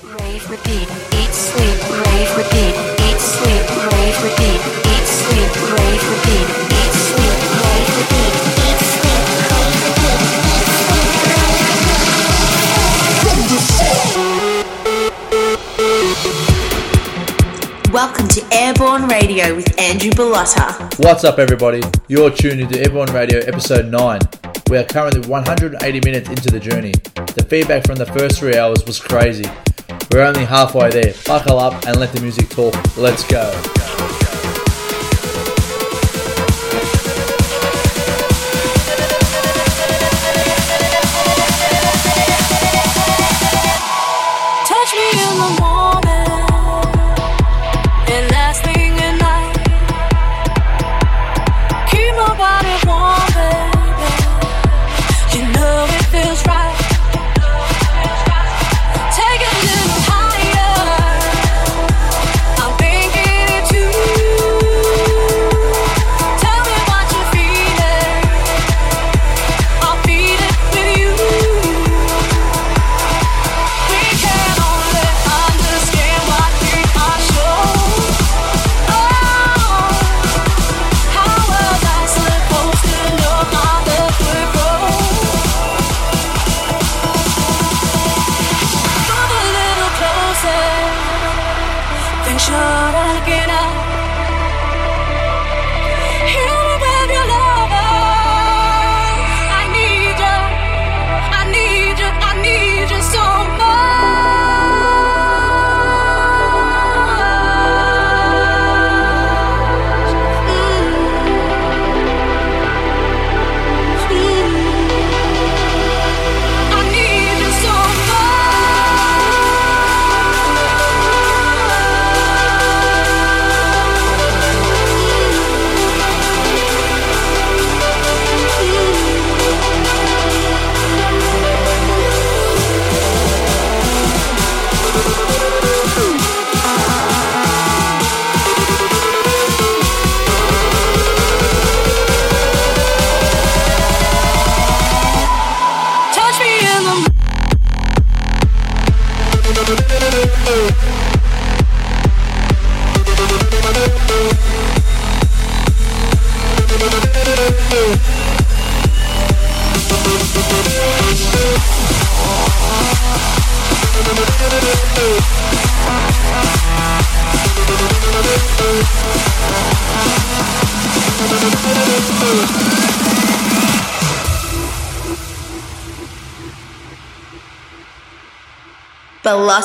Rave, repeat, eat, sleep, rave, repeat, eat, sleep, rave, repeat, eat, sleep, rave, repeat, eat, sleep, rave, repeat, eat, sleep, rave, repeat, eat. Welcome to Airborne Radio with Andrew Bellotta. What's up, everybody? You're tuned into Airborne Radio episode 9. We are currently 180 minutes into the journey. The feedback from the first three hours was crazy, we're only halfway there. Buckle up and let the music talk. Let's go.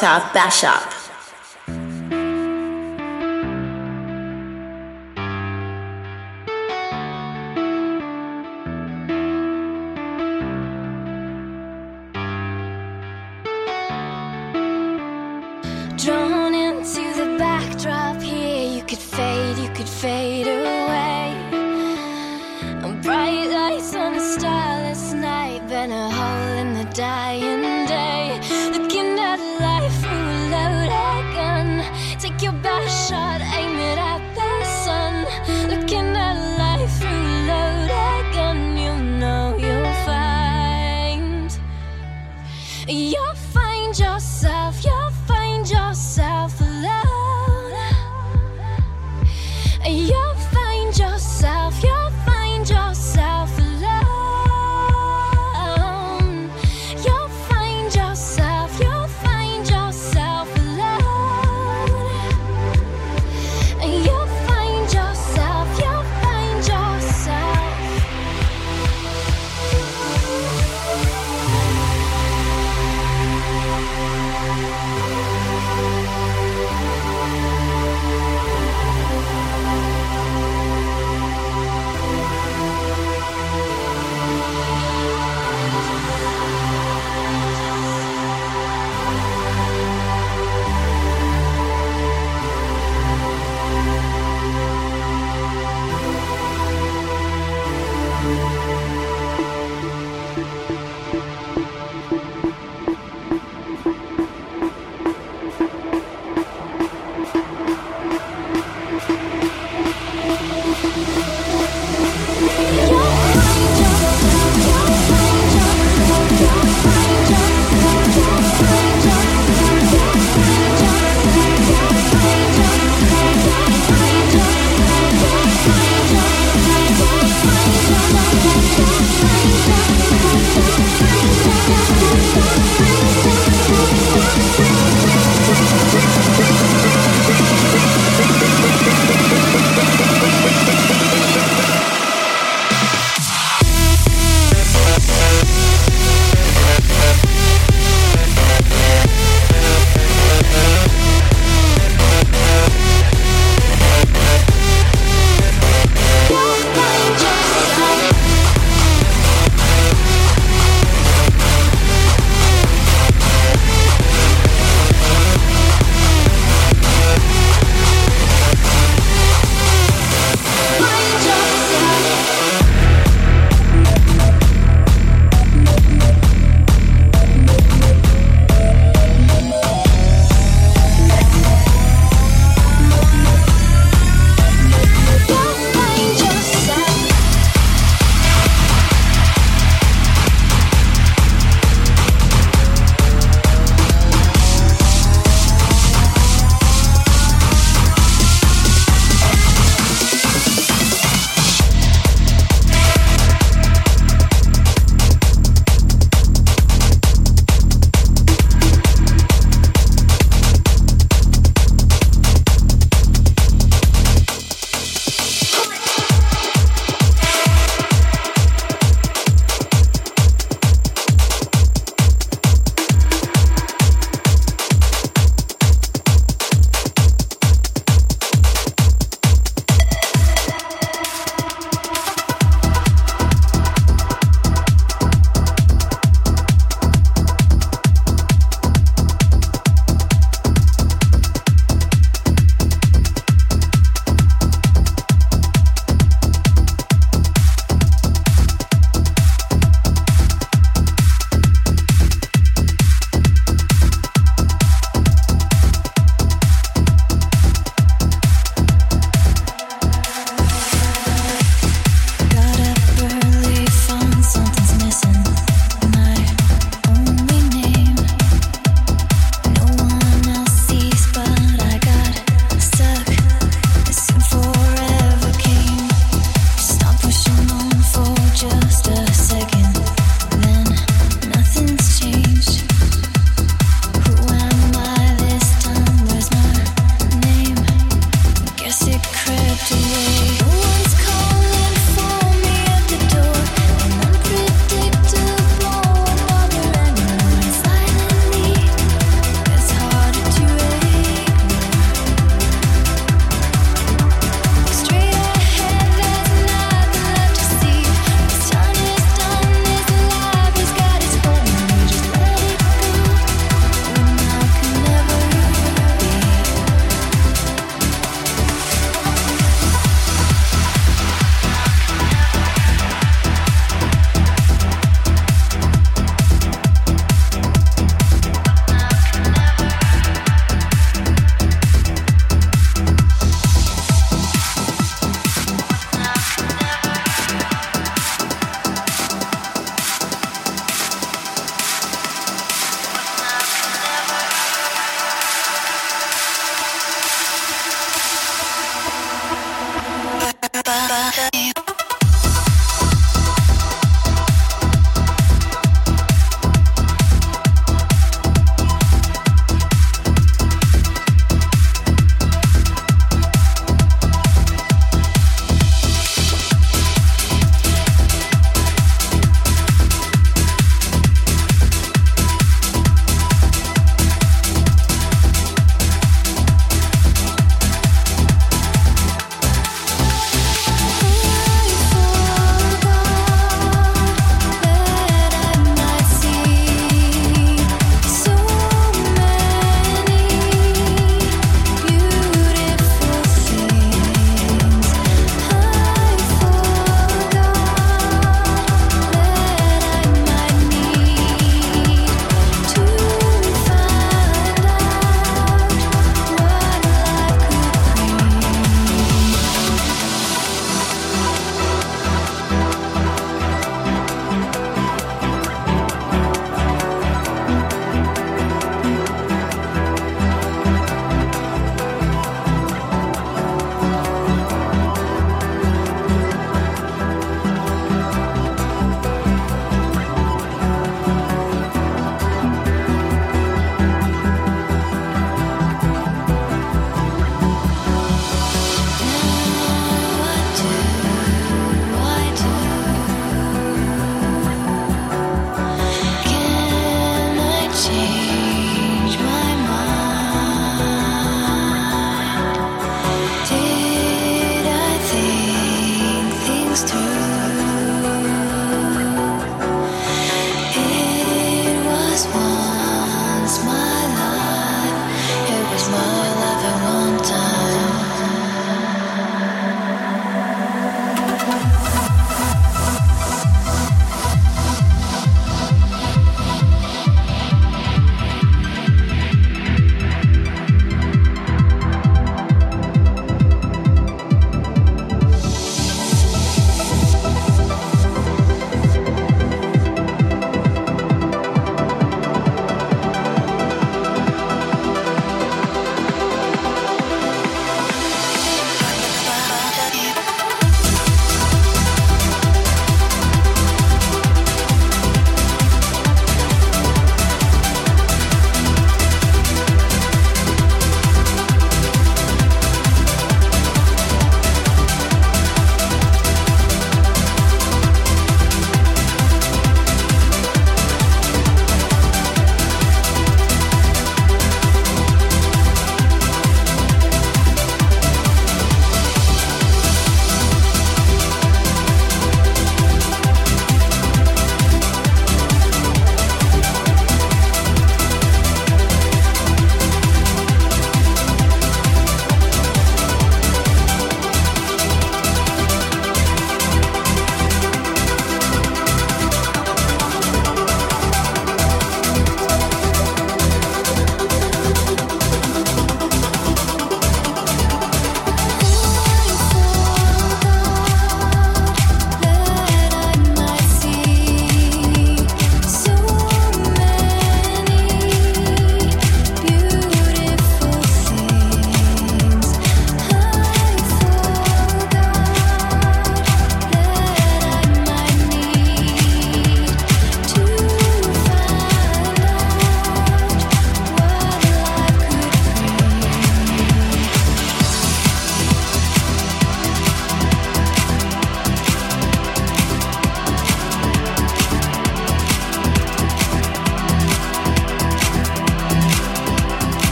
out, bash up.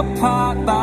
Apart by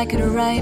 I could write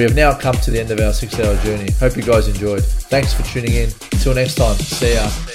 We have now come to the end of our six hour journey. Hope you guys enjoyed. Thanks for tuning in. Until next time, see ya.